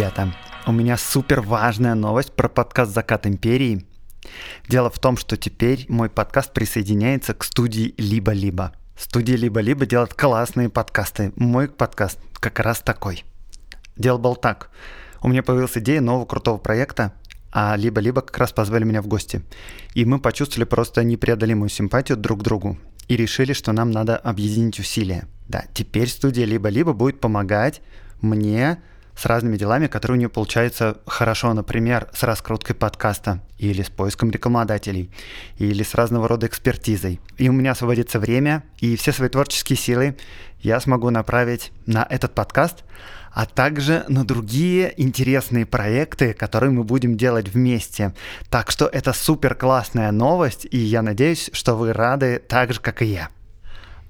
Ребята, у меня супер важная новость про подкаст «Закат империи». Дело в том, что теперь мой подкаст присоединяется к студии «Либо-либо». Студия «Либо-либо» делает классные подкасты. Мой подкаст как раз такой. Дело было так. У меня появилась идея нового крутого проекта, а «Либо-либо» как раз позвали меня в гости. И мы почувствовали просто непреодолимую симпатию друг к другу и решили, что нам надо объединить усилия. Да, теперь студия «Либо-либо» будет помогать мне с разными делами, которые у нее получаются хорошо, например, с раскруткой подкаста или с поиском рекламодателей, или с разного рода экспертизой. И у меня освободится время, и все свои творческие силы я смогу направить на этот подкаст, а также на другие интересные проекты, которые мы будем делать вместе. Так что это супер классная новость, и я надеюсь, что вы рады так же, как и я.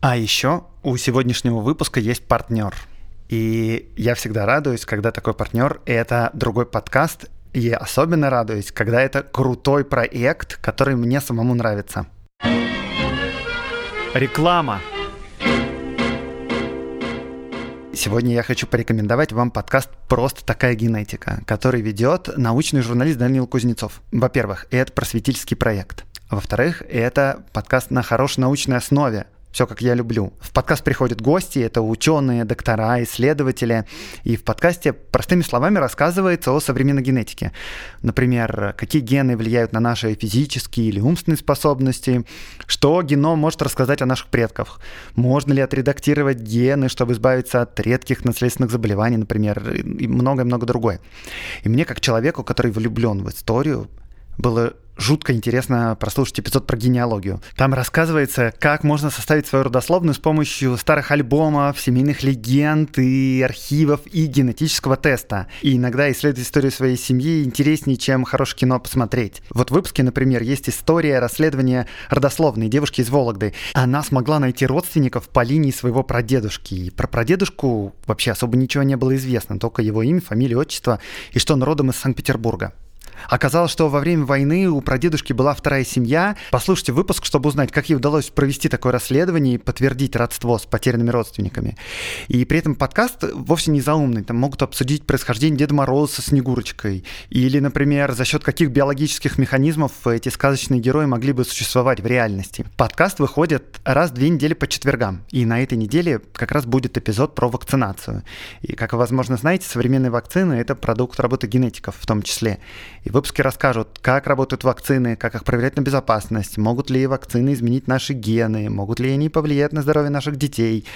А еще у сегодняшнего выпуска есть партнер – и я всегда радуюсь, когда такой партнер — это другой подкаст, и особенно радуюсь, когда это крутой проект, который мне самому нравится. Реклама. Сегодня я хочу порекомендовать вам подкаст «Просто такая генетика», который ведет научный журналист Даниил Кузнецов. Во-первых, это просветительский проект. Во-вторых, это подкаст на хорошей научной основе, все как я люблю. В подкаст приходят гости, это ученые, доктора, исследователи, и в подкасте простыми словами рассказывается о современной генетике. Например, какие гены влияют на наши физические или умственные способности, что геном может рассказать о наших предках, можно ли отредактировать гены, чтобы избавиться от редких наследственных заболеваний, например, и многое-много другое. И мне, как человеку, который влюблен в историю, было жутко интересно прослушать эпизод про генеалогию. Там рассказывается, как можно составить свою родословную с помощью старых альбомов, семейных легенд и архивов и генетического теста. И иногда исследовать историю своей семьи интереснее, чем хорошее кино посмотреть. Вот в выпуске, например, есть история расследования родословной девушки из Вологды. Она смогла найти родственников по линии своего прадедушки. И про прадедушку вообще особо ничего не было известно, только его имя, фамилия, отчество и что он родом из Санкт-Петербурга. Оказалось, что во время войны у прадедушки была вторая семья. Послушайте выпуск, чтобы узнать, как ей удалось провести такое расследование и подтвердить родство с потерянными родственниками. И при этом подкаст вовсе не заумный. Там могут обсудить происхождение Деда Мороза со Снегурочкой. Или, например, за счет каких биологических механизмов эти сказочные герои могли бы существовать в реальности. Подкаст выходит раз в две недели по четвергам. И на этой неделе как раз будет эпизод про вакцинацию. И, как вы, возможно, знаете, современные вакцины — это продукт работы генетиков в том числе. И и выпуски расскажут, как работают вакцины, как их проверять на безопасность, могут ли вакцины изменить наши гены, могут ли они повлиять на здоровье наших детей.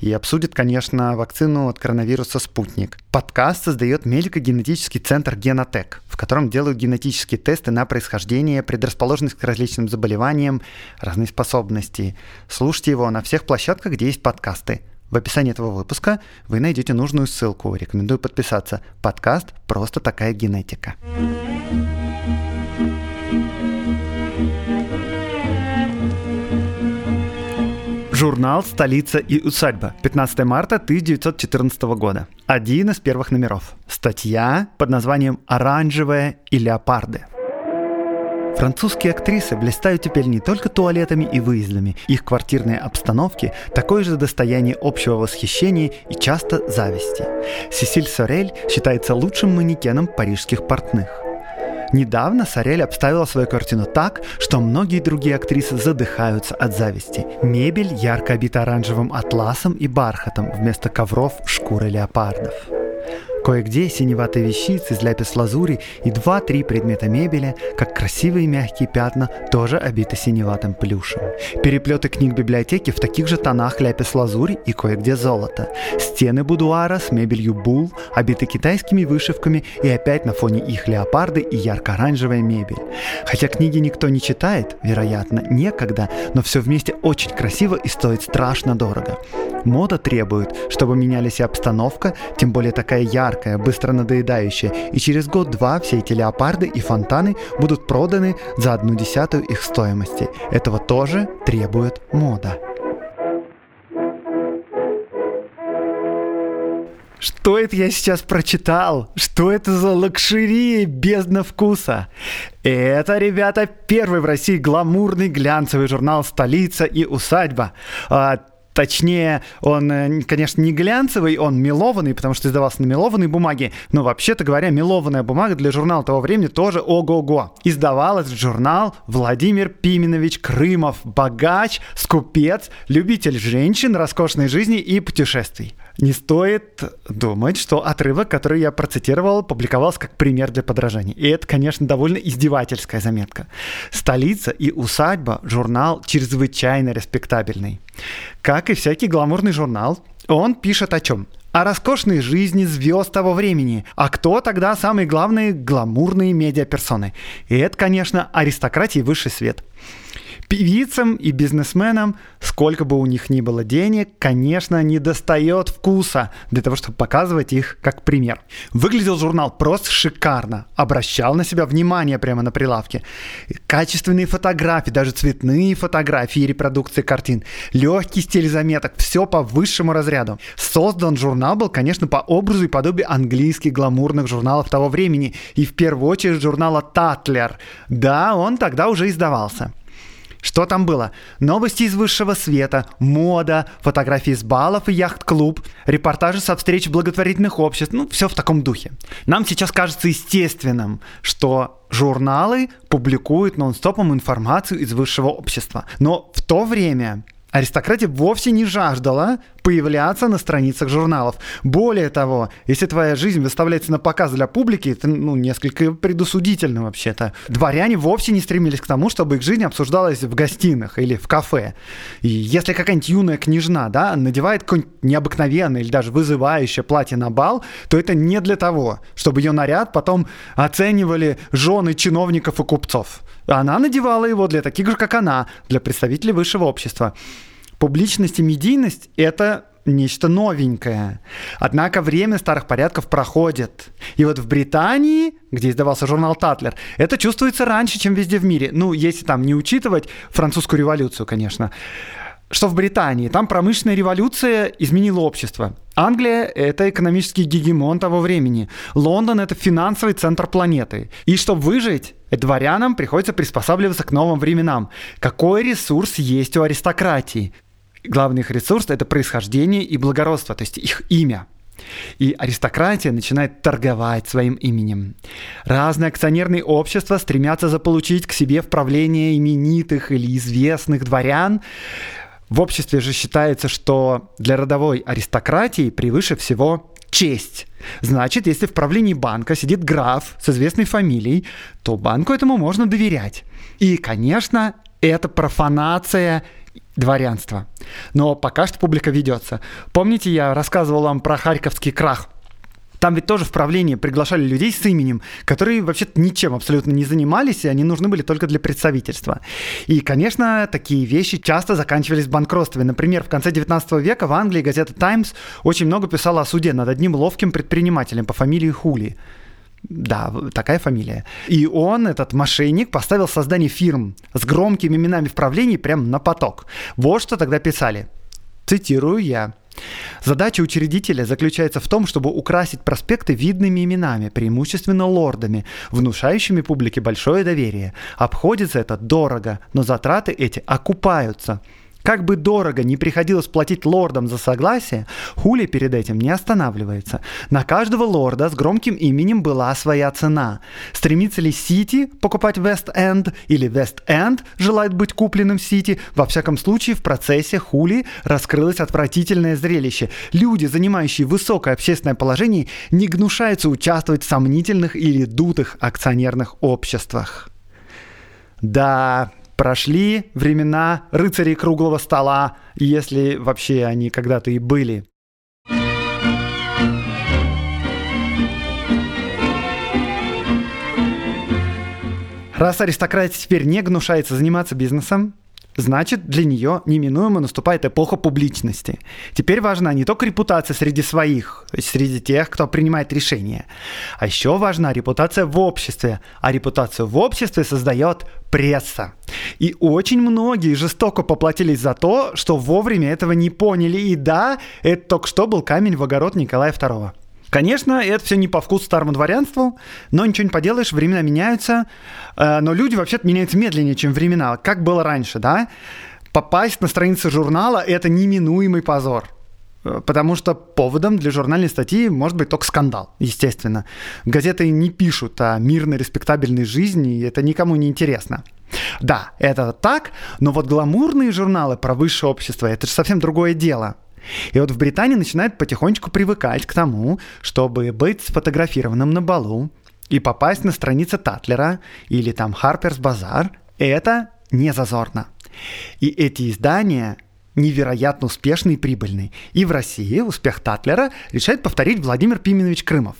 И обсудят, конечно, вакцину от коронавируса «Спутник». Подкаст создает медико-генетический центр «Генотек», в котором делают генетические тесты на происхождение, предрасположенность к различным заболеваниям, разные способности. Слушайте его на всех площадках, где есть подкасты. В описании этого выпуска вы найдете нужную ссылку. Рекомендую подписаться. Подкаст «Просто такая генетика». Журнал «Столица и усадьба», 15 марта 1914 года. Один из первых номеров. Статья под названием «Оранжевая и леопарды». Французские актрисы блистают теперь не только туалетами и выездами. Их квартирные обстановки – такое же достояние общего восхищения и часто зависти. Сесиль Сорель считается лучшим манекеном парижских портных. Недавно Сорель обставила свою картину так, что многие другие актрисы задыхаются от зависти. Мебель ярко обита оранжевым атласом и бархатом вместо ковров шкуры леопардов. Кое-где синеватые вещицы из ляпис-лазури и два-три предмета мебели, как красивые мягкие пятна, тоже обиты синеватым плюшем. Переплеты книг библиотеки в таких же тонах ляпис-лазури и кое-где золото. Стены будуара с мебелью бул, обиты китайскими вышивками и опять на фоне их леопарды и ярко-оранжевая мебель. Хотя книги никто не читает, вероятно, некогда, но все вместе очень красиво и стоит страшно дорого. Мода требует, чтобы менялись и обстановка, тем более такая яркая, яркое, быстро надоедающее, и через год-два все эти леопарды и фонтаны будут проданы за одну десятую их стоимости. Этого тоже требует мода. Что это я сейчас прочитал? Что это за лакшерия бездна вкуса? Это, ребята, первый в России гламурный глянцевый журнал «Столица и усадьба». Точнее, он, э, конечно, не глянцевый, он мелованный, потому что издавался на мелованной бумаге. Но вообще-то говоря, мелованная бумага для журнала того времени тоже ого-го. Издавалась журнал Владимир Пименович Крымов, богач, скупец, любитель женщин, роскошной жизни и путешествий. Не стоит думать, что отрывок, который я процитировал, публиковался как пример для подражания. И это, конечно, довольно издевательская заметка. «Столица и усадьба» — журнал чрезвычайно респектабельный. Как и всякий гламурный журнал, он пишет о чем? О роскошной жизни звезд того времени. А кто тогда самые главные гламурные медиаперсоны? И это, конечно, аристократия и высший свет. Певицам и бизнесменам, сколько бы у них ни было денег, конечно, не достает вкуса для того, чтобы показывать их как пример. Выглядел журнал просто шикарно, обращал на себя внимание прямо на прилавке. Качественные фотографии, даже цветные фотографии и репродукции картин, легкий стиль заметок, все по высшему разряду. Создан журнал был, конечно, по образу и подобию английских гламурных журналов того времени, и в первую очередь журнала «Татлер». Да, он тогда уже издавался. Что там было? Новости из высшего света, мода, фотографии с балов и яхт-клуб, репортажи со встреч благотворительных обществ, ну, все в таком духе. Нам сейчас кажется естественным, что журналы публикуют нон-стопом информацию из высшего общества. Но в то время Аристократия вовсе не жаждала появляться на страницах журналов. Более того, если твоя жизнь выставляется на показ для публики, это ну, несколько предусудительно вообще-то. Дворяне вовсе не стремились к тому, чтобы их жизнь обсуждалась в гостиных или в кафе. И если какая-нибудь юная княжна да, надевает какое-нибудь необыкновенное или даже вызывающее платье на бал, то это не для того, чтобы ее наряд потом оценивали жены чиновников и купцов. Она надевала его для таких же, как она, для представителей высшего общества. Публичность и медийность – это нечто новенькое. Однако время старых порядков проходит. И вот в Британии, где издавался журнал «Татлер», это чувствуется раньше, чем везде в мире. Ну, если там не учитывать французскую революцию, конечно что в Британии. Там промышленная революция изменила общество. Англия – это экономический гегемон того времени. Лондон – это финансовый центр планеты. И чтобы выжить, дворянам приходится приспосабливаться к новым временам. Какой ресурс есть у аристократии? Главный их ресурс – это происхождение и благородство, то есть их имя. И аристократия начинает торговать своим именем. Разные акционерные общества стремятся заполучить к себе в правление именитых или известных дворян, в обществе же считается, что для родовой аристократии превыше всего честь. Значит, если в правлении банка сидит граф с известной фамилией, то банку этому можно доверять. И, конечно, это профанация дворянства. Но пока что публика ведется. Помните, я рассказывал вам про Харьковский крах – там ведь тоже в правлении приглашали людей с именем, которые вообще-то ничем абсолютно не занимались, и они нужны были только для представительства. И, конечно, такие вещи часто заканчивались банкротствами. Например, в конце 19 века в Англии газета «Таймс» очень много писала о суде над одним ловким предпринимателем по фамилии Хули. Да, такая фамилия. И он, этот мошенник, поставил создание фирм с громкими именами в правлении прямо на поток. Вот что тогда писали. Цитирую я. Задача учредителя заключается в том, чтобы украсить проспекты видными именами, преимущественно лордами, внушающими публике большое доверие. Обходится это дорого, но затраты эти окупаются – как бы дорого не приходилось платить лордам за согласие, Хули перед этим не останавливается. На каждого лорда с громким именем была своя цена. Стремится ли Сити покупать Вест-Энд или Вест-Энд желает быть купленным Сити, во всяком случае в процессе Хули раскрылось отвратительное зрелище. Люди, занимающие высокое общественное положение, не гнушаются участвовать в сомнительных или дутых акционерных обществах. Да, Прошли времена рыцарей круглого стола, если вообще они когда-то и были. Раз аристократия теперь не гнушается заниматься бизнесом, значит, для нее неминуемо наступает эпоха публичности. Теперь важна не только репутация среди своих, то есть среди тех, кто принимает решения, а еще важна репутация в обществе. А репутацию в обществе создает пресса. И очень многие жестоко поплатились за то, что вовремя этого не поняли. И да, это только что был камень в огород Николая II. Конечно, это все не по вкусу старому дворянству, но ничего не поделаешь, времена меняются, э, но люди вообще-то меняются медленнее, чем времена, как было раньше, да? Попасть на страницы журнала – это неминуемый позор. Э, потому что поводом для журнальной статьи может быть только скандал, естественно. Газеты не пишут о мирной, респектабельной жизни, и это никому не интересно. Да, это так, но вот гламурные журналы про высшее общество – это же совсем другое дело – и вот в Британии начинают потихонечку привыкать к тому, чтобы быть сфотографированным на балу и попасть на страницы Татлера или там Harper's Bazaar. Это не зазорно. И эти издания невероятно успешный и прибыльный. И в России успех Татлера решает повторить Владимир Пименович Крымов.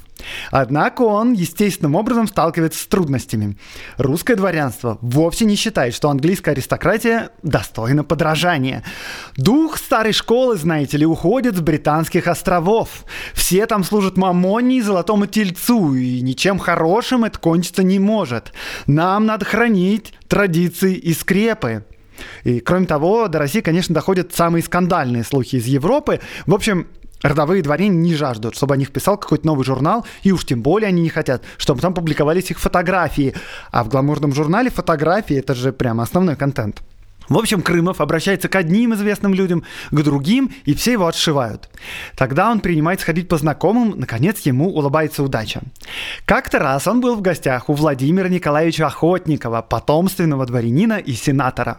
Однако он естественным образом сталкивается с трудностями. Русское дворянство вовсе не считает, что английская аристократия достойна подражания. Дух старой школы, знаете ли, уходит с британских островов. Все там служат мамоне и золотому тельцу, и ничем хорошим это кончиться не может. Нам надо хранить традиции и скрепы. И кроме того, до России, конечно, доходят самые скандальные слухи из Европы. В общем, родовые дворяне не жаждут, чтобы о них писал какой-то новый журнал, и уж тем более они не хотят, чтобы там публиковались их фотографии. А в гламурном журнале фотографии – это же прямо основной контент. В общем, Крымов обращается к одним известным людям, к другим, и все его отшивают. Тогда он принимает сходить по знакомым, наконец ему улыбается удача. Как-то раз он был в гостях у Владимира Николаевича Охотникова, потомственного дворянина и сенатора.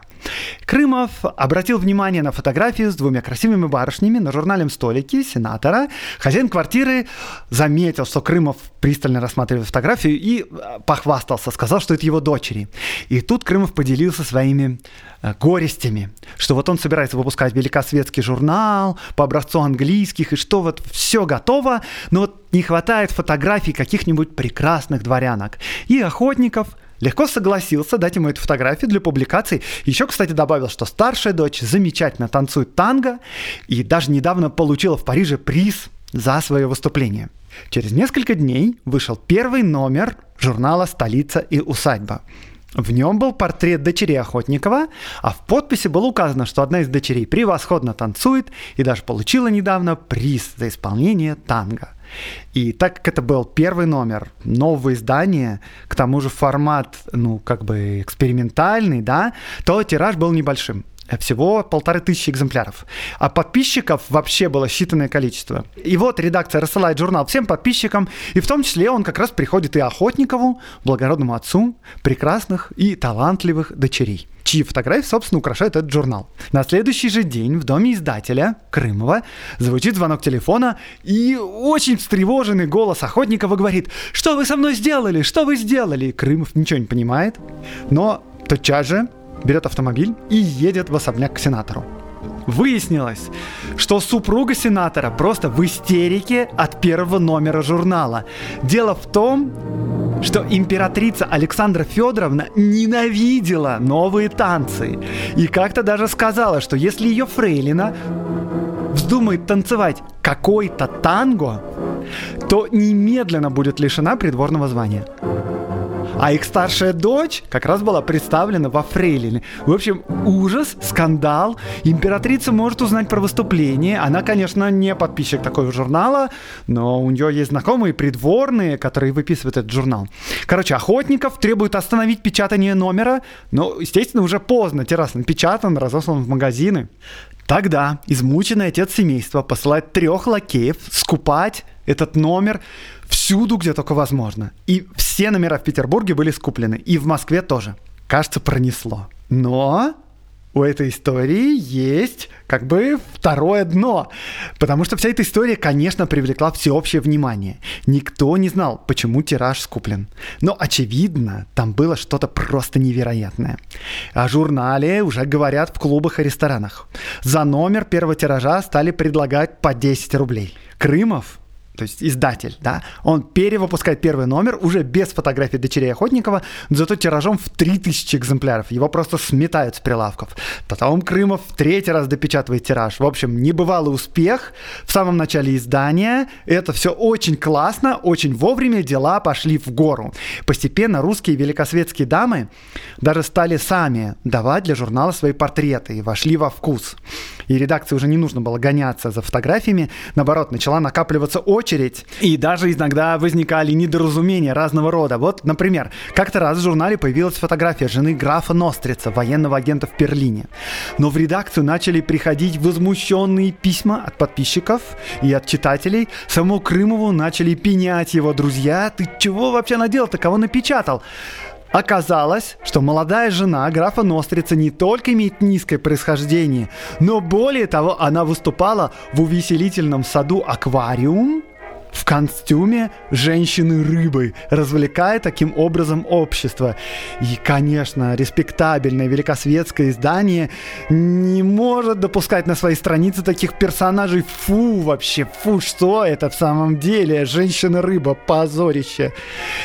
Крымов обратил внимание на фотографию с двумя красивыми барышнями на журнальном столике сенатора. Хозяин квартиры заметил, что Крымов пристально рассматривает фотографию и э, похвастался, сказал, что это его дочери. И тут Крымов поделился своими э, горестями, что вот он собирается выпускать великосветский журнал по образцу английских, и что вот все готово, но вот не хватает фотографий каких-нибудь прекрасных дворянок. И охотников легко согласился дать ему эту фотографию для публикации. Еще, кстати, добавил, что старшая дочь замечательно танцует танго и даже недавно получила в Париже приз за свое выступление. Через несколько дней вышел первый номер журнала «Столица и усадьба». В нем был портрет дочери Охотникова, а в подписи было указано, что одна из дочерей превосходно танцует и даже получила недавно приз за исполнение танго. И так как это был первый номер, нового издания, к тому же формат, ну, как бы экспериментальный, да, то тираж был небольшим всего полторы тысячи экземпляров. А подписчиков вообще было считанное количество. И вот редакция рассылает журнал всем подписчикам, и в том числе он как раз приходит и Охотникову, благородному отцу, прекрасных и талантливых дочерей чьи фотографии, собственно, украшают этот журнал. На следующий же день в доме издателя Крымова звучит звонок телефона, и очень встревоженный голос Охотникова говорит «Что вы со мной сделали? Что вы сделали?» Крымов ничего не понимает, но тотчас же берет автомобиль и едет в особняк к сенатору. Выяснилось, что супруга сенатора просто в истерике от первого номера журнала. Дело в том, что императрица Александра Федоровна ненавидела новые танцы. И как-то даже сказала, что если ее фрейлина вздумает танцевать какой-то танго, то немедленно будет лишена придворного звания. А их старшая дочь как раз была представлена во Фрейлине. В общем, ужас, скандал. Императрица может узнать про выступление. Она, конечно, не подписчик такого журнала, но у нее есть знакомые придворные, которые выписывают этот журнал. Короче, охотников требуют остановить печатание номера, но, естественно, уже поздно. Тирас напечатан, разослан в магазины. Тогда измученный отец семейства посылает трех лакеев скупать этот номер всюду, где только возможно. И все номера в Петербурге были скуплены, и в Москве тоже. Кажется, пронесло. Но у этой истории есть как бы второе дно. Потому что вся эта история, конечно, привлекла всеобщее внимание. Никто не знал, почему тираж скуплен. Но, очевидно, там было что-то просто невероятное. О журнале уже говорят в клубах и ресторанах. За номер первого тиража стали предлагать по 10 рублей. Крымов то есть издатель, да, он перевыпускает первый номер уже без фотографий дочерей Охотникова, зато тиражом в 3000 экземпляров. Его просто сметают с прилавков. Потом Крымов в третий раз допечатывает тираж. В общем, небывалый успех в самом начале издания. Это все очень классно, очень вовремя дела пошли в гору. Постепенно русские великосветские дамы даже стали сами давать для журнала свои портреты и вошли во вкус. И редакции уже не нужно было гоняться за фотографиями, наоборот, начала накапливаться очередь, и даже иногда возникали недоразумения разного рода. Вот, например, как-то раз в журнале появилась фотография жены графа Нострица, военного агента в Берлине. Но в редакцию начали приходить возмущенные письма от подписчиков и от читателей. Саму Крымову начали пенять его друзья. Ты чего вообще наделал-то? Кого напечатал? Оказалось, что молодая жена графа Нострица не только имеет низкое происхождение, но более того, она выступала в увеселительном саду «Аквариум», в костюме женщины-рыбы, развлекая таким образом общество. И, конечно, респектабельное великосветское издание не может допускать на своей странице таких персонажей. Фу, вообще, фу, что это в самом деле? Женщина-рыба, позорище.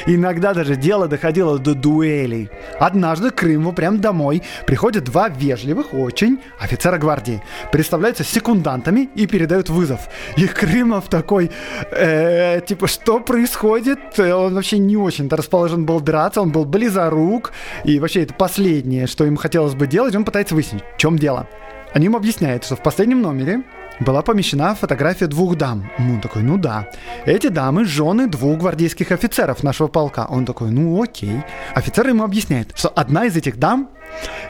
Иногда даже дело доходило до дуэлей. Однажды к Крыму, прям домой, приходят два вежливых очень офицера гвардии. Представляются секундантами и передают вызов. И Крымов такой... Э, типа, что происходит? Он вообще не очень-то расположен был драться, он был близорук, и вообще это последнее, что ему хотелось бы делать, он пытается выяснить, в чем дело. Они ему объясняют, что в последнем номере была помещена фотография двух дам. Он такой, ну да. Эти дамы – жены двух гвардейских офицеров нашего полка. Он такой, ну окей. Офицер ему объясняет, что одна из этих дам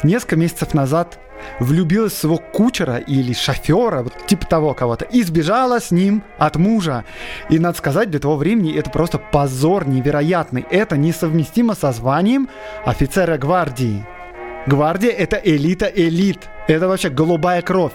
несколько месяцев назад влюбилась в своего кучера или шофера, вот типа того кого-то, и сбежала с ним от мужа. И надо сказать, для того времени это просто позор невероятный. Это несовместимо со званием офицера гвардии. Гвардия — это элита элит. Это вообще голубая кровь.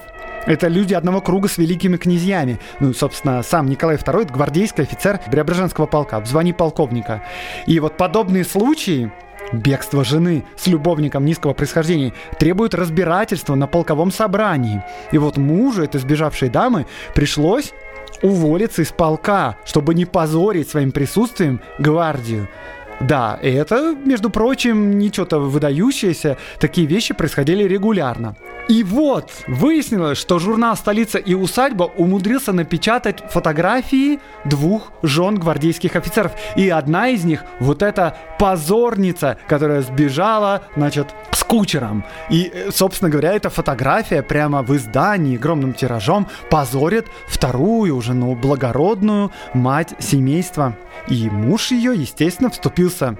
Это люди одного круга с великими князьями. Ну, собственно, сам Николай II — гвардейский офицер Преображенского полка в звании полковника. И вот подобные случаи Бегство жены с любовником низкого происхождения требует разбирательства на полковом собрании. И вот мужу этой сбежавшей дамы пришлось уволиться из полка, чтобы не позорить своим присутствием гвардию. Да, и это, между прочим, не что-то выдающееся. Такие вещи происходили регулярно. И вот, выяснилось, что журнал «Столица и усадьба» умудрился напечатать фотографии двух жен гвардейских офицеров. И одна из них, вот эта позорница, которая сбежала, значит, с кучером. И, собственно говоря, эта фотография прямо в издании огромным тиражом позорит вторую уже, ну, благородную мать семейства. И муж ее, естественно, вступился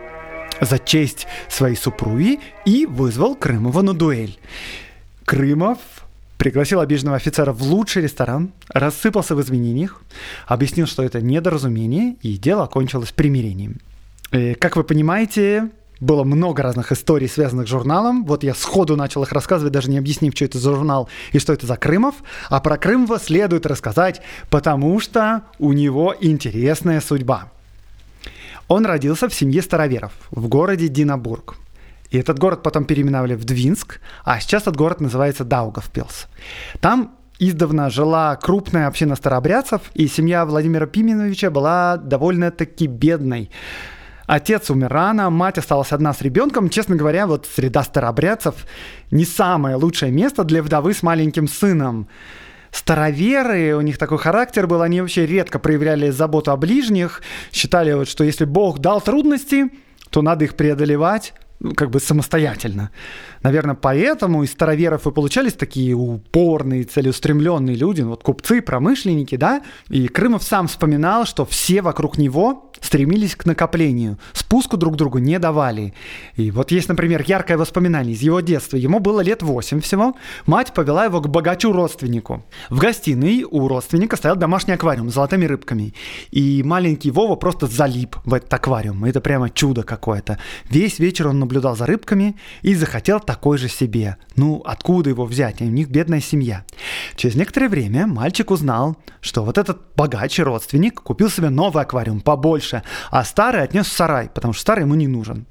за честь своей супруги и вызвал Крымова на дуэль. Крымов пригласил обиженного офицера в лучший ресторан, рассыпался в изменениях, объяснил, что это недоразумение, и дело окончилось примирением. И, э, как вы понимаете, было много разных историй, связанных с журналом. Вот я сходу начал их рассказывать, даже не объяснив, что это за журнал и что это за Крымов. А про Крымова следует рассказать, потому что у него интересная судьба. Он родился в семье староверов в городе Динабург. И этот город потом переименовали в Двинск, а сейчас этот город называется Даугавпилс. Там издавна жила крупная община старообрядцев, и семья Владимира Пименовича была довольно-таки бедной. Отец умер рано, мать осталась одна с ребенком. Честно говоря, вот среда старообрядцев не самое лучшее место для вдовы с маленьким сыном староверы, у них такой характер был, они вообще редко проявляли заботу о ближних, считали, вот, что если Бог дал трудности, то надо их преодолевать как бы самостоятельно. Наверное, поэтому из староверов и получались такие упорные, целеустремленные люди, вот купцы, промышленники, да. И Крымов сам вспоминал, что все вокруг него стремились к накоплению, спуску друг другу не давали. И вот есть, например, яркое воспоминание из его детства. Ему было лет 8 всего. Мать повела его к богачу родственнику. В гостиной у родственника стоял домашний аквариум с золотыми рыбками. И маленький Вова просто залип в этот аквариум. Это прямо чудо какое-то. Весь вечер он наблюдал за рыбками и захотел такой же себе. Ну, откуда его взять? У них бедная семья. Через некоторое время мальчик узнал, что вот этот богачий родственник купил себе новый аквариум побольше, больше, а старый отнес в сарай, потому что старый ему не нужен.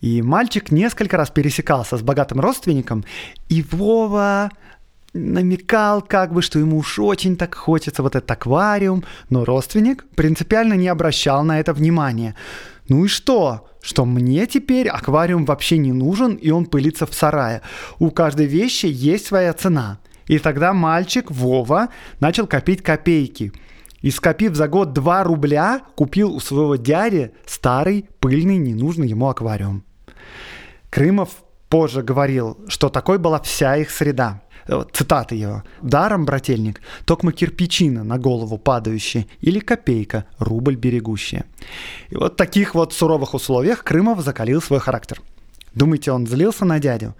И мальчик несколько раз пересекался с богатым родственником, и Вова намекал как бы, что ему уж очень так хочется вот этот аквариум, но родственник принципиально не обращал на это внимания. Ну и что? Что мне теперь аквариум вообще не нужен, и он пылится в сарае. У каждой вещи есть своя цена. И тогда мальчик Вова начал копить копейки. И скопив за год 2 рубля, купил у своего дяди старый, пыльный, ненужный ему аквариум. Крымов позже говорил, что такой была вся их среда. Цитаты его. «Даром, брательник, токмо кирпичина на голову падающая или копейка, рубль берегущая». И вот в таких вот суровых условиях Крымов закалил свой характер. Думаете, он злился на дядю?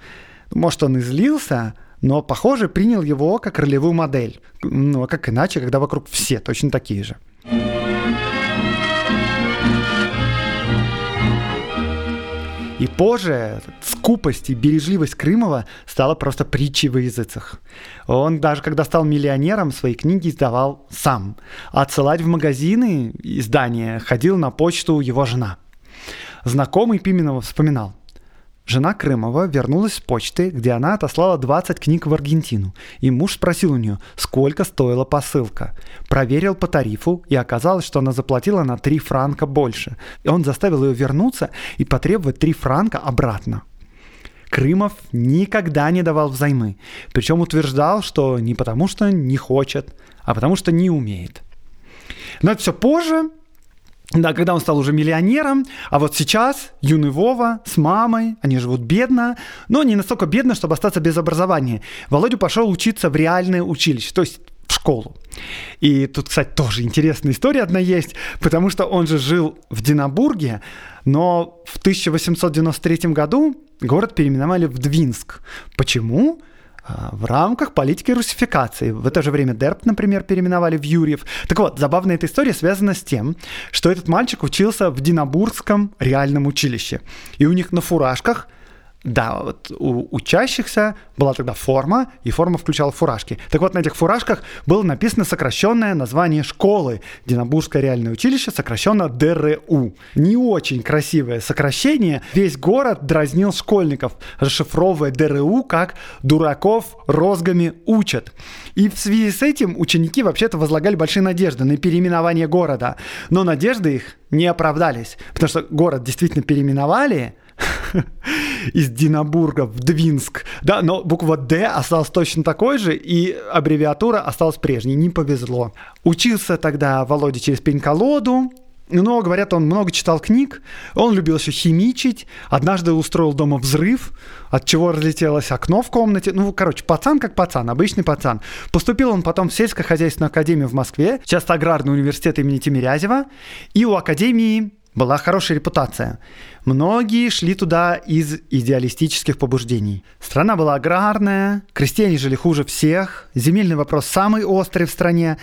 Может, он и злился, но, похоже, принял его как ролевую модель. Ну, а как иначе, когда вокруг все точно такие же. И позже скупость и бережливость Крымова стала просто притчей во языцах. Он даже когда стал миллионером, свои книги издавал сам. Отсылать в магазины издания ходил на почту его жена. Знакомый Пименова вспоминал – Жена Крымова вернулась с почты, где она отослала 20 книг в Аргентину, и муж спросил у нее, сколько стоила посылка. Проверил по тарифу, и оказалось, что она заплатила на 3 франка больше. И он заставил ее вернуться и потребовать 3 франка обратно. Крымов никогда не давал взаймы, причем утверждал, что не потому что не хочет, а потому что не умеет. Но это все позже, да, когда он стал уже миллионером, а вот сейчас юный Вова с мамой, они живут бедно, но не настолько бедно, чтобы остаться без образования. Володя пошел учиться в реальное училище, то есть в школу. И тут, кстати, тоже интересная история одна есть, потому что он же жил в Динабурге, но в 1893 году город переименовали в Двинск. Почему? А, в рамках политики русификации. В это же время Дерб, например, переименовали в Юрьев. Так вот, забавная эта история связана с тем, что этот мальчик учился в Динабургском реальном училище. И у них на фуражках да, вот у учащихся была тогда форма, и форма включала фуражки. Так вот, на этих фуражках было написано сокращенное название школы Динабургское реальное училище, сокращенно ДРУ. Не очень красивое сокращение. Весь город дразнил школьников, расшифровывая ДРУ как «дураков розгами учат». И в связи с этим ученики вообще-то возлагали большие надежды на переименование города. Но надежды их не оправдались, потому что город действительно переименовали – из Динабурга в Двинск. Да, но буква «Д» осталась точно такой же, и аббревиатура осталась прежней. Не повезло. Учился тогда Володя через пень-колоду, но, говорят, он много читал книг, он любил еще химичить, однажды устроил дома взрыв, от чего разлетелось окно в комнате. Ну, короче, пацан как пацан, обычный пацан. Поступил он потом в сельскохозяйственную академию в Москве, часто аграрный университет имени Тимирязева, и у академии была хорошая репутация. Многие шли туда из идеалистических побуждений. Страна была аграрная, крестьяне жили хуже всех, земельный вопрос самый острый в стране.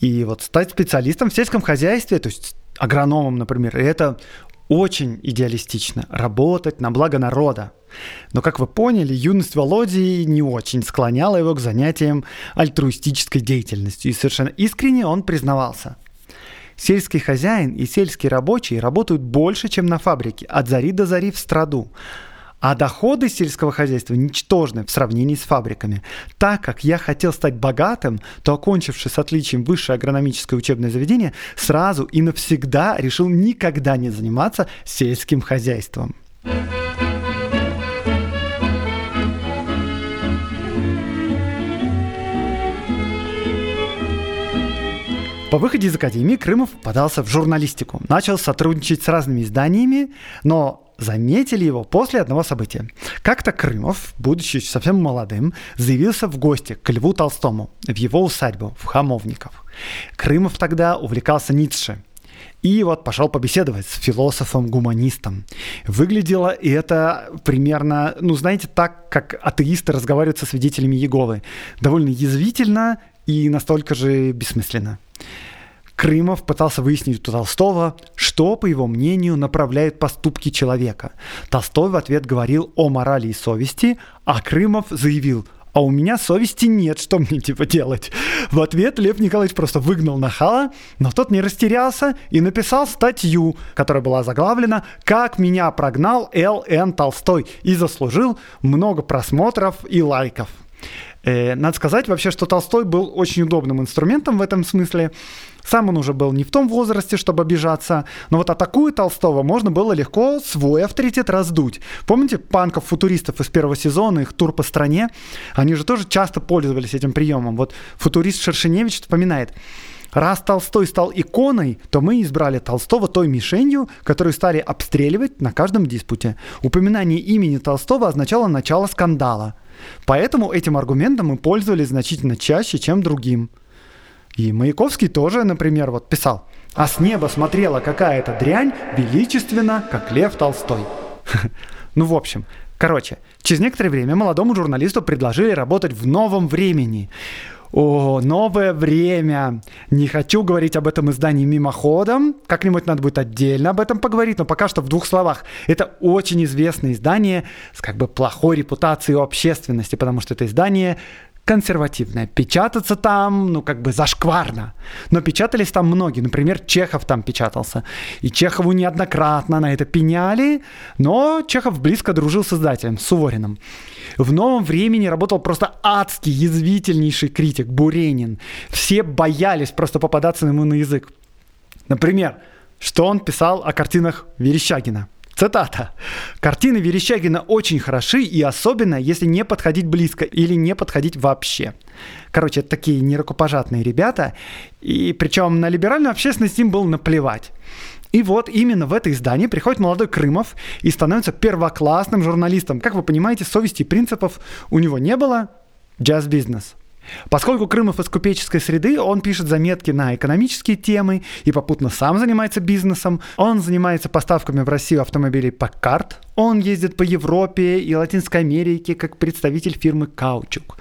И вот стать специалистом в сельском хозяйстве, то есть агрономом, например, это очень идеалистично. Работать на благо народа. Но, как вы поняли, юность Володи не очень склоняла его к занятиям альтруистической деятельностью. И совершенно искренне он признавался – Сельский хозяин и сельский рабочий работают больше, чем на фабрике, от зари до зари в страду. А доходы сельского хозяйства ничтожны в сравнении с фабриками. Так как я хотел стать богатым, то, окончивший с отличием высшее агрономическое учебное заведение, сразу и навсегда решил никогда не заниматься сельским хозяйством. По выходе из академии Крымов подался в журналистику, начал сотрудничать с разными изданиями, но заметили его после одного события. Как-то Крымов, будучи совсем молодым, заявился в гости к Льву Толстому в его усадьбу в Хамовников. Крымов тогда увлекался Ницше, и вот пошел побеседовать с философом-гуманистом. Выглядело это примерно, ну, знаете, так, как атеисты разговаривают со свидетелями Еговы. Довольно язвительно и настолько же бессмысленно. Крымов пытался выяснить у Толстого, что, по его мнению, направляет поступки человека. Толстой в ответ говорил о морали и совести, а Крымов заявил а у меня совести нет, что мне типа делать? В ответ Лев Николаевич просто выгнал нахала, но тот не растерялся и написал статью, которая была заглавлена «Как меня прогнал Л.Н. Толстой» и заслужил много просмотров и лайков. Э, надо сказать вообще, что Толстой был очень удобным инструментом в этом смысле. Сам он уже был не в том возрасте, чтобы обижаться, но вот атакуя Толстого можно было легко свой авторитет раздуть. Помните панков-футуристов из первого сезона, их тур по стране? Они же тоже часто пользовались этим приемом. Вот футурист Шершеневич вспоминает, Раз Толстой стал иконой, то мы избрали Толстого той мишенью, которую стали обстреливать на каждом диспуте. Упоминание имени Толстого означало начало скандала. Поэтому этим аргументом мы пользовались значительно чаще, чем другим. И Маяковский тоже, например, вот писал «А с неба смотрела какая-то дрянь, величественно, как Лев Толстой». Ну, в общем, короче, через некоторое время молодому журналисту предложили работать в новом времени. О, новое время. Не хочу говорить об этом издании мимоходом. Как-нибудь надо будет отдельно об этом поговорить, но пока что в двух словах. Это очень известное издание с как бы плохой репутацией у общественности, потому что это издание консервативная. Печататься там, ну, как бы зашкварно. Но печатались там многие. Например, Чехов там печатался. И Чехову неоднократно на это пеняли, но Чехов близко дружил с издателем, с Сувориным. В новом времени работал просто адский, язвительнейший критик Буренин. Все боялись просто попадаться ему на язык. Например, что он писал о картинах Верещагина. Цитата. «Картины Верещагина очень хороши, и особенно, если не подходить близко или не подходить вообще». Короче, это такие нерукопожатные ребята, и причем на либеральную общественность им было наплевать. И вот именно в это издание приходит молодой Крымов и становится первоклассным журналистом. Как вы понимаете, совести и принципов у него не было. Джаз-бизнес. Поскольку Крымов из купеческой среды, он пишет заметки на экономические темы и попутно сам занимается бизнесом. Он занимается поставками в Россию автомобилей Packard. Он ездит по Европе и Латинской Америке как представитель фирмы Каучук.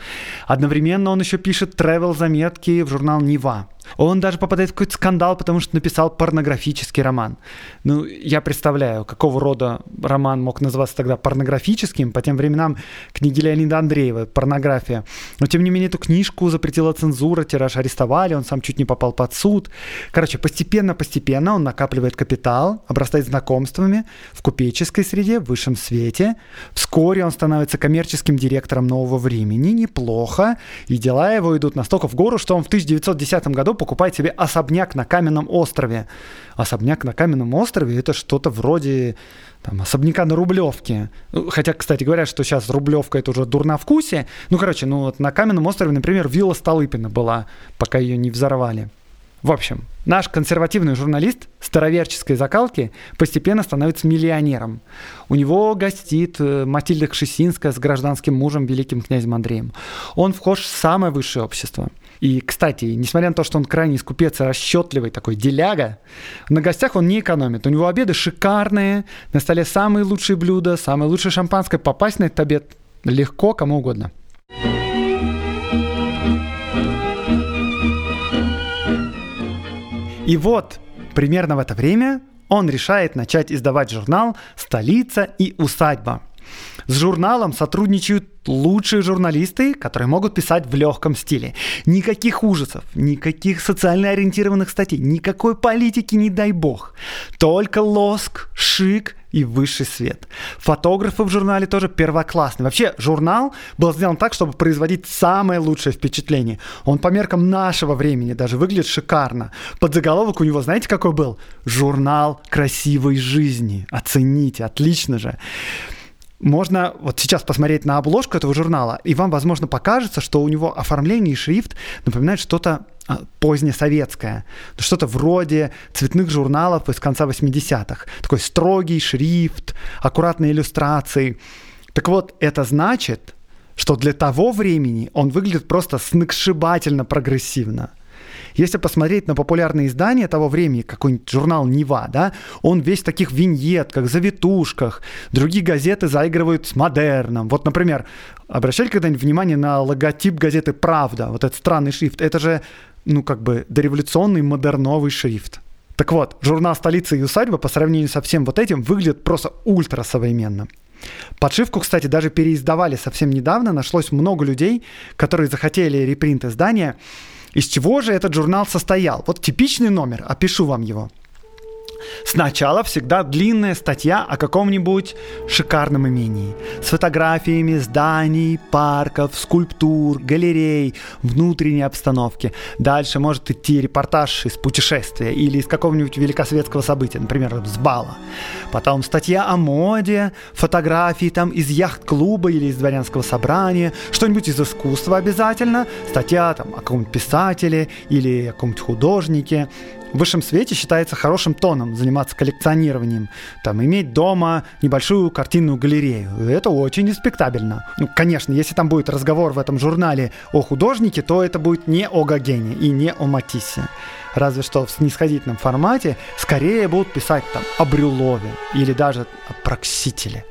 Одновременно он еще пишет travel заметки в журнал Нева. Он даже попадает в какой-то скандал, потому что написал порнографический роман. Ну, я представляю, какого рода роман мог называться тогда порнографическим. По тем временам книги Леонида Андреева, порнография. Но, тем не менее, эту книжку запретила цензура, тираж арестовали, он сам чуть не попал под суд. Короче, постепенно-постепенно он накапливает капитал, обрастает знакомствами в купеческой среде, в высшем свете. Вскоре он становится коммерческим директором нового времени, неплохо. И дела его идут настолько в гору, что он в 1910 году покупает себе особняк на Каменном острове. Особняк на Каменном острове это что-то вроде там, особняка на Рублевке. Ну, хотя, кстати, говорят, что сейчас Рублевка это уже дурновкусие. Ну, короче, ну вот на Каменном острове, например, вилла Столыпина была, пока ее не взорвали. В общем, наш консервативный журналист староверческой закалки постепенно становится миллионером. У него гостит э, Матильда Кшесинская с гражданским мужем, великим князем Андреем. Он вхож в самое высшее общество. И, кстати, несмотря на то, что он крайне скупец и расчетливый такой деляга, на гостях он не экономит. У него обеды шикарные, на столе самые лучшие блюда, самое лучшее шампанское. Попасть на этот обед легко кому угодно. И вот, примерно в это время он решает начать издавать журнал «Столица и усадьба». С журналом сотрудничают лучшие журналисты, которые могут писать в легком стиле. Никаких ужасов, никаких социально ориентированных статей, никакой политики, не дай бог. Только лоск, шик и высший свет. Фотографы в журнале тоже первоклассные. Вообще, журнал был сделан так, чтобы производить самое лучшее впечатление. Он по меркам нашего времени даже выглядит шикарно. Под заголовок у него, знаете, какой был? Журнал красивой жизни. Оцените, отлично же можно вот сейчас посмотреть на обложку этого журнала, и вам, возможно, покажется, что у него оформление и шрифт напоминает что-то а, позднесоветское. Что-то вроде цветных журналов из конца 80-х. Такой строгий шрифт, аккуратные иллюстрации. Так вот, это значит, что для того времени он выглядит просто сногсшибательно прогрессивно – если посмотреть на популярные издания того времени, какой-нибудь журнал «Нева», да, он весь в таких виньетках, завитушках. Другие газеты заигрывают с модерном. Вот, например, обращали когда-нибудь внимание на логотип газеты «Правда», вот этот странный шрифт. Это же, ну, как бы дореволюционный модерновый шрифт. Так вот, журнал «Столица и усадьба» по сравнению со всем вот этим выглядит просто ультрасовременно. Подшивку, кстати, даже переиздавали совсем недавно. Нашлось много людей, которые захотели репринт издания. Из чего же этот журнал состоял? Вот типичный номер, опишу вам его. Сначала всегда длинная статья о каком-нибудь шикарном имении. С фотографиями зданий, парков, скульптур, галерей, внутренней обстановки. Дальше может идти репортаж из путешествия или из какого-нибудь великосветского события, например, с бала. Потом статья о моде, фотографии там из яхт-клуба или из дворянского собрания, что-нибудь из искусства обязательно, статья там о каком-нибудь писателе или о каком-нибудь художнике, в высшем свете считается хорошим тоном заниматься коллекционированием. Там, иметь дома небольшую картинную галерею. Это очень респектабельно. Ну, конечно, если там будет разговор в этом журнале о художнике, то это будет не о Гогене и не о Матиссе. Разве что в снисходительном формате скорее будут писать там о Брюлове или даже о Проксителе.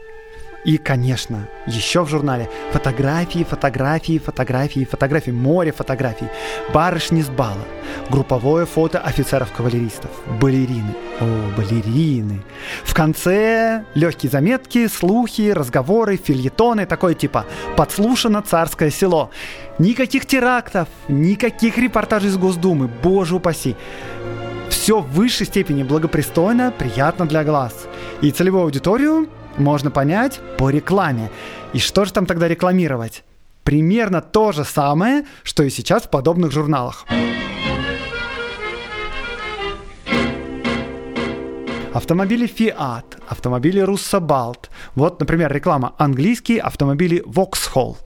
И, конечно, еще в журнале фотографии, фотографии, фотографии, фотографии, море фотографий, барышни с бала, групповое фото офицеров-кавалеристов, балерины. О, балерины. В конце легкие заметки, слухи, разговоры, фильетоны, такое типа «Подслушано царское село». Никаких терактов, никаких репортажей из Госдумы, боже упаси. Все в высшей степени благопристойно, приятно для глаз. И целевую аудиторию можно понять по рекламе. И что же там тогда рекламировать? Примерно то же самое, что и сейчас в подобных журналах. Автомобили Fiat, автомобили Russabalt. Вот, например, реклама английские автомобили Vauxhall.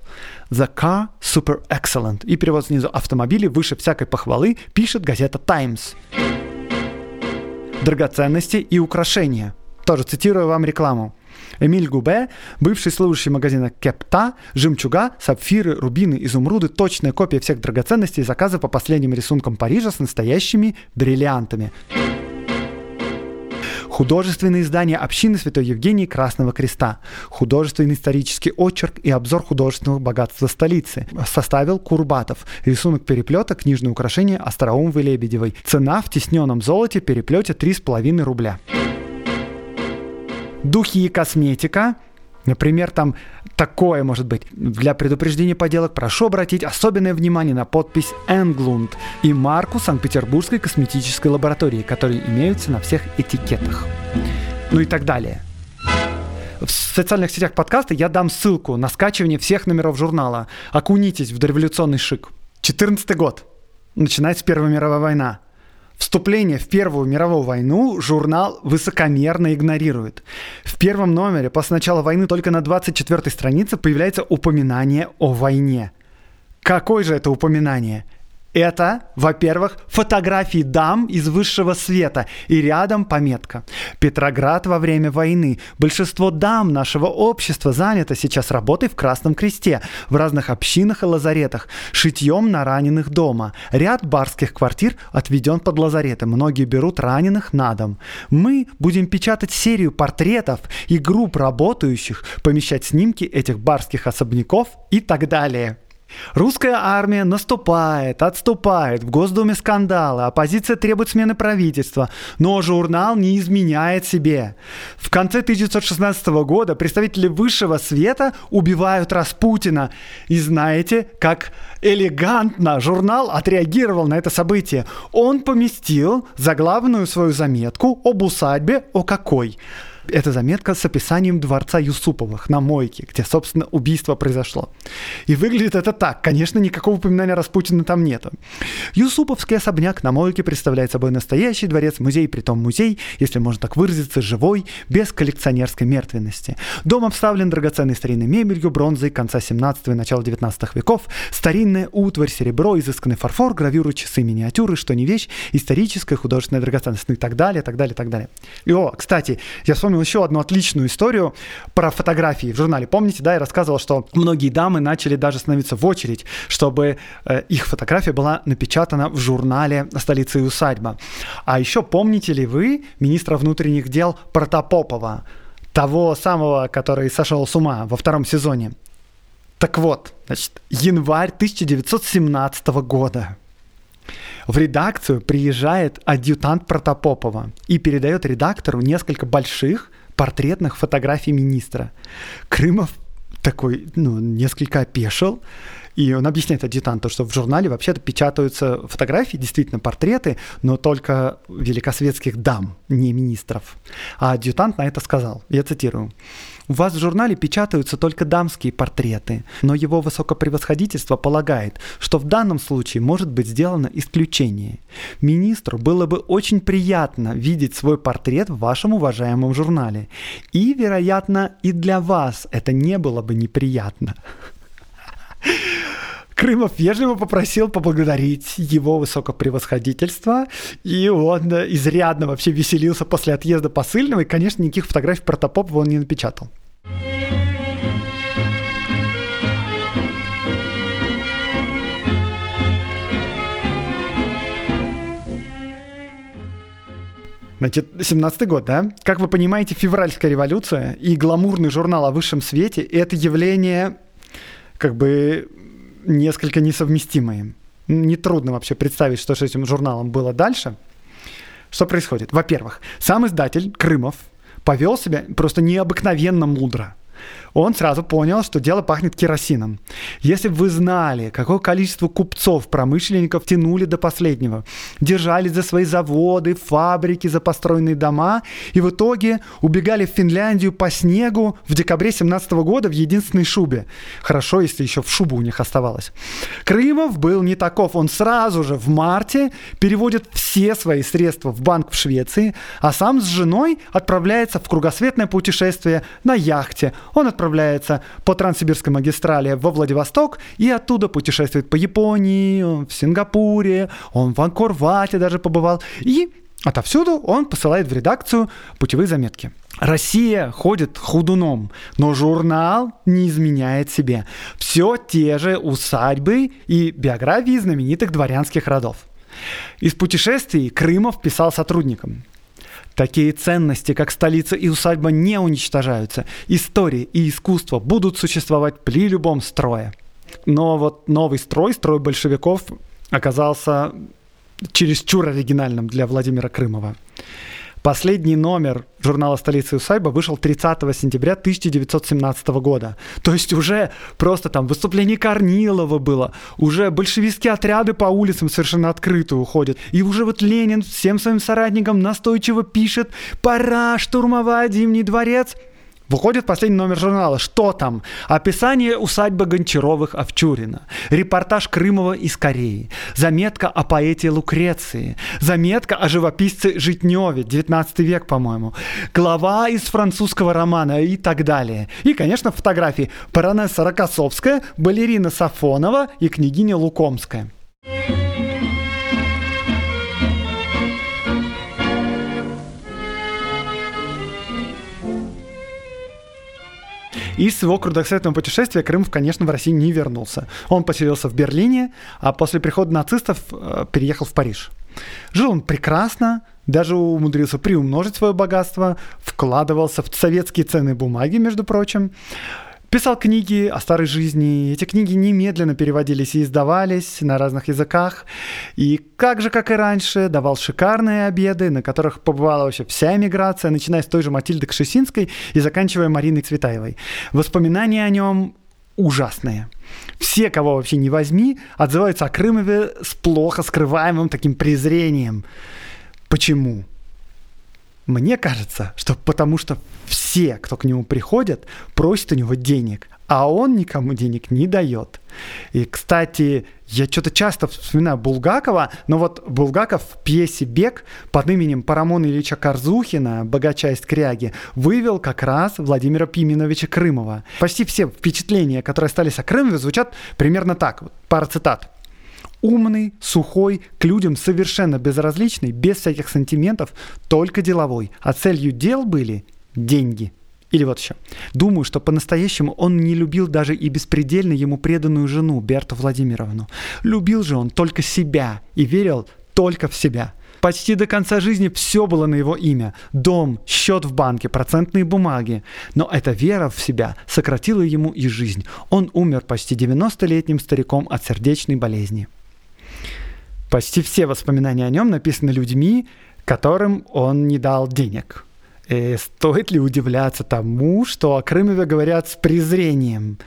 The car super excellent. И перевод снизу автомобили выше всякой похвалы пишет газета Times. Драгоценности и украшения. Тоже цитирую вам рекламу. Эмиль Губе, бывший служащий магазина Кепта, жемчуга, сапфиры, рубины, изумруды, точная копия всех драгоценностей и заказы по последним рисункам Парижа с настоящими бриллиантами. Художественное издание общины Святой Евгении Красного Креста. Художественный исторический очерк и обзор художественного богатства столицы. Составил Курбатов. Рисунок переплета, книжное украшение Остроумовой Лебедевой. Цена в тисненном золоте переплете 3,5 рубля духи и косметика. Например, там такое может быть. Для предупреждения поделок прошу обратить особенное внимание на подпись «Энглунд» и марку Санкт-Петербургской косметической лаборатории, которые имеются на всех этикетах. Ну и так далее. В социальных сетях подкаста я дам ссылку на скачивание всех номеров журнала. Окунитесь в дореволюционный шик. 14 год. Начинается Первая мировая война. Вступление в Первую мировую войну журнал высокомерно игнорирует. В первом номере после начала войны только на 24 странице появляется упоминание о войне. Какое же это упоминание? Это, во-первых, фотографии дам из высшего света и рядом пометка. Петроград во время войны. Большинство дам нашего общества занято сейчас работой в Красном Кресте, в разных общинах и лазаретах, шитьем на раненых дома. Ряд барских квартир отведен под лазареты. Многие берут раненых на дом. Мы будем печатать серию портретов и групп работающих, помещать снимки этих барских особняков и так далее. Русская армия наступает, отступает, в Госдуме скандалы, оппозиция требует смены правительства, но журнал не изменяет себе. В конце 1916 года представители высшего света убивают Распутина. И знаете, как элегантно журнал отреагировал на это событие. Он поместил заглавную свою заметку об усадьбе о какой – это заметка с описанием дворца Юсуповых на мойке, где, собственно, убийство произошло. И выглядит это так. Конечно, никакого упоминания Распутина там нету. Юсуповский особняк на мойке представляет собой настоящий дворец-музей, притом музей, если можно так выразиться, живой, без коллекционерской мертвенности. Дом обставлен драгоценной старинной мебелью, бронзой конца 17 и начала 19 веков, старинная утварь, серебро, изысканный фарфор, гравюры, часы, миниатюры, что не вещь, историческая художественная драгоценность, ну и так далее, так далее, так далее. И, о, кстати, я вспомнил вспомнил еще одну отличную историю про фотографии в журнале. Помните, да, я рассказывал, что многие дамы начали даже становиться в очередь, чтобы э, их фотография была напечатана в журнале «Столица и усадьба». А еще помните ли вы министра внутренних дел Протопопова, того самого, который сошел с ума во втором сезоне? Так вот, значит, январь 1917 года. В редакцию приезжает адъютант Протопопова и передает редактору несколько больших портретных фотографий министра. Крымов такой, ну, несколько опешил И он объясняет адъютанту, что в журнале вообще-то печатаются фотографии, действительно портреты, но только великосветских дам, не министров. А адъютант на это сказал, я цитирую, у вас в журнале печатаются только дамские портреты, но его высокопревосходительство полагает, что в данном случае может быть сделано исключение. Министру было бы очень приятно видеть свой портрет в вашем уважаемом журнале. И, вероятно, и для вас это не было бы неприятно. Крымов вежливо попросил поблагодарить его высокопревосходительство, и он изрядно вообще веселился после отъезда посыльного, и, конечно, никаких фотографий Протопопова он не напечатал. Значит, 17-й год, да? Как вы понимаете, февральская революция и гламурный журнал о высшем свете – это явление как бы несколько несовместимые. Нетрудно вообще представить, что с этим журналом было дальше. Что происходит? Во-первых, сам издатель Крымов повел себя просто необыкновенно мудро – он сразу понял, что дело пахнет керосином. Если бы вы знали, какое количество купцов, промышленников тянули до последнего, держались за свои заводы, фабрики, за построенные дома, и в итоге убегали в Финляндию по снегу в декабре 17 года в единственной шубе. Хорошо, если еще в шубу у них оставалось. Крымов был не таков. Он сразу же в марте переводит все свои средства в банк в Швеции, а сам с женой отправляется в кругосветное путешествие на яхте. Он отправляется по Транссибирской магистрали во Владивосток и оттуда путешествует по Японии, в Сингапуре, он в Анкорвате даже побывал. И Отовсюду он посылает в редакцию путевые заметки. Россия ходит худуном, но журнал не изменяет себе. Все те же усадьбы и биографии знаменитых дворянских родов. Из путешествий Крымов писал сотрудникам. Такие ценности, как столица и усадьба, не уничтожаются. История и искусство будут существовать при любом строе. Но вот новый строй, строй большевиков, оказался чересчур оригинальным для Владимира Крымова. Последний номер журнала «Столица и усадьба» вышел 30 сентября 1917 года. То есть уже просто там выступление Корнилова было, уже большевистские отряды по улицам совершенно открыто уходят. И уже вот Ленин всем своим соратникам настойчиво пишет «Пора штурмовать Зимний дворец», Выходит последний номер журнала. Что там? Описание усадьбы Гончаровых-Овчурина. Репортаж Крымова из Кореи. Заметка о поэте Лукреции. Заметка о живописце Житневе, 19 век, по-моему. Глава из французского романа и так далее. И, конечно, фотографии. Баронесса Рокоссовская, балерина Сафонова и княгиня Лукомская. Из своего кругосветного путешествия Крымов, конечно, в России не вернулся. Он поселился в Берлине, а после прихода нацистов э, переехал в Париж. Жил он прекрасно, даже умудрился приумножить свое богатство, вкладывался в советские ценные бумаги, между прочим. Писал книги о старой жизни. Эти книги немедленно переводились и издавались на разных языках. И как же, как и раньше, давал шикарные обеды, на которых побывала вообще вся эмиграция, начиная с той же Матильды Кшесинской и заканчивая Мариной Цветаевой. Воспоминания о нем ужасные. Все, кого вообще не возьми, отзываются о Крымове с плохо скрываемым таким презрением. Почему? Мне кажется, что потому что все, кто к нему приходят, просят у него денег, а он никому денег не дает. И, кстати, я что-то часто вспоминаю Булгакова, но вот Булгаков в пьесе «Бег» под именем Парамона Ильича Корзухина, богача из Кряги, вывел как раз Владимира Пименовича Крымова. Почти все впечатления, которые остались о Крымове, звучат примерно так. Вот, пара цитат умный, сухой, к людям совершенно безразличный, без всяких сантиментов, только деловой. А целью дел были деньги. Или вот еще. Думаю, что по-настоящему он не любил даже и беспредельно ему преданную жену Берту Владимировну. Любил же он только себя и верил только в себя. Почти до конца жизни все было на его имя. Дом, счет в банке, процентные бумаги. Но эта вера в себя сократила ему и жизнь. Он умер почти 90-летним стариком от сердечной болезни. Почти все воспоминания о нем написаны людьми, которым он не дал денег. Э, стоит ли удивляться тому, что о Крымове говорят с презрением?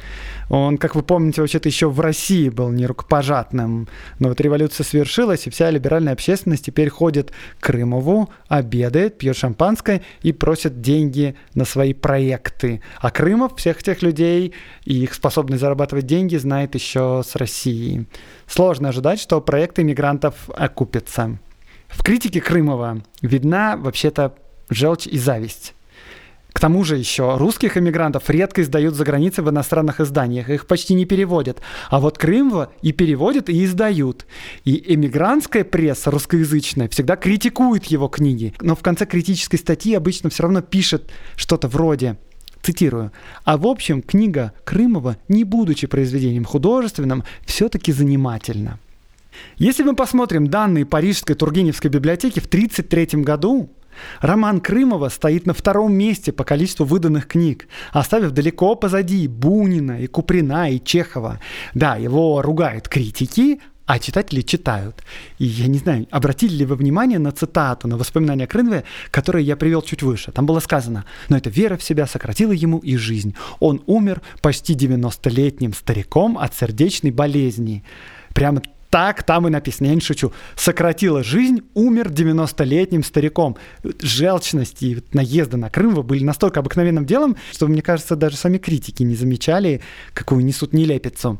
Он, как вы помните, вообще-то еще в России был не рукопожатным. Но вот революция свершилась, и вся либеральная общественность теперь ходит к Крымову, обедает, пьет шампанское и просит деньги на свои проекты. А Крымов всех этих людей и их способность зарабатывать деньги знает еще с России. Сложно ожидать, что проекты мигрантов окупятся. В критике Крымова видна вообще-то желчь и зависть. К тому же еще русских эмигрантов редко издают за границей в иностранных изданиях, их почти не переводят. А вот Крымова и переводят, и издают. И эмигрантская пресса русскоязычная всегда критикует его книги, но в конце критической статьи обычно все равно пишет что-то вроде Цитирую. А в общем, книга Крымова, не будучи произведением художественным, все-таки занимательна. Если мы посмотрим данные Парижской Тургеневской библиотеки в 1933 году, Роман Крымова стоит на втором месте по количеству выданных книг, оставив далеко позади Бунина и Куприна и Чехова. Да, его ругают критики, а читатели читают. И я не знаю, обратили ли вы внимание на цитату, на воспоминания Крынве, которые я привел чуть выше. Там было сказано, но эта вера в себя сократила ему и жизнь. Он умер почти 90-летним стариком от сердечной болезни. Прямо так там и написано, я не шучу. Сократила жизнь, умер 90-летним стариком. Желчность и наезды на Крымова были настолько обыкновенным делом, что, мне кажется, даже сами критики не замечали, какую несут нелепицу.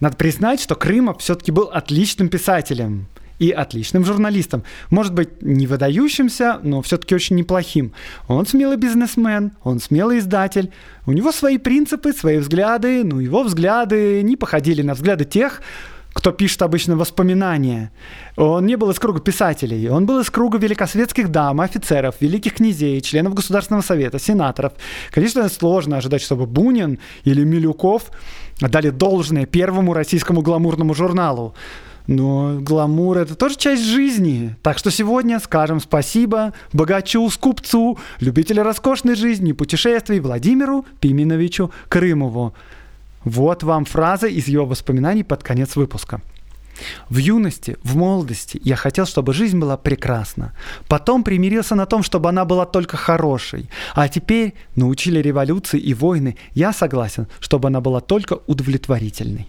Надо признать, что Крымов все-таки был отличным писателем и отличным журналистом. Может быть, не выдающимся, но все-таки очень неплохим. Он смелый бизнесмен, он смелый издатель. У него свои принципы, свои взгляды, но его взгляды не походили на взгляды тех, кто пишет обычно воспоминания. Он не был из круга писателей, он был из круга великосветских дам, офицеров, великих князей, членов Государственного совета, сенаторов. Конечно, сложно ожидать, чтобы Бунин или Милюков дали должное первому российскому гламурному журналу. Но гламур — это тоже часть жизни. Так что сегодня скажем спасибо богачу, скупцу, любителю роскошной жизни путешествий Владимиру Пименовичу Крымову. Вот вам фраза из его воспоминаний под конец выпуска. В юности, в молодости я хотел, чтобы жизнь была прекрасна. Потом примирился на том, чтобы она была только хорошей. А теперь научили революции и войны. Я согласен, чтобы она была только удовлетворительной.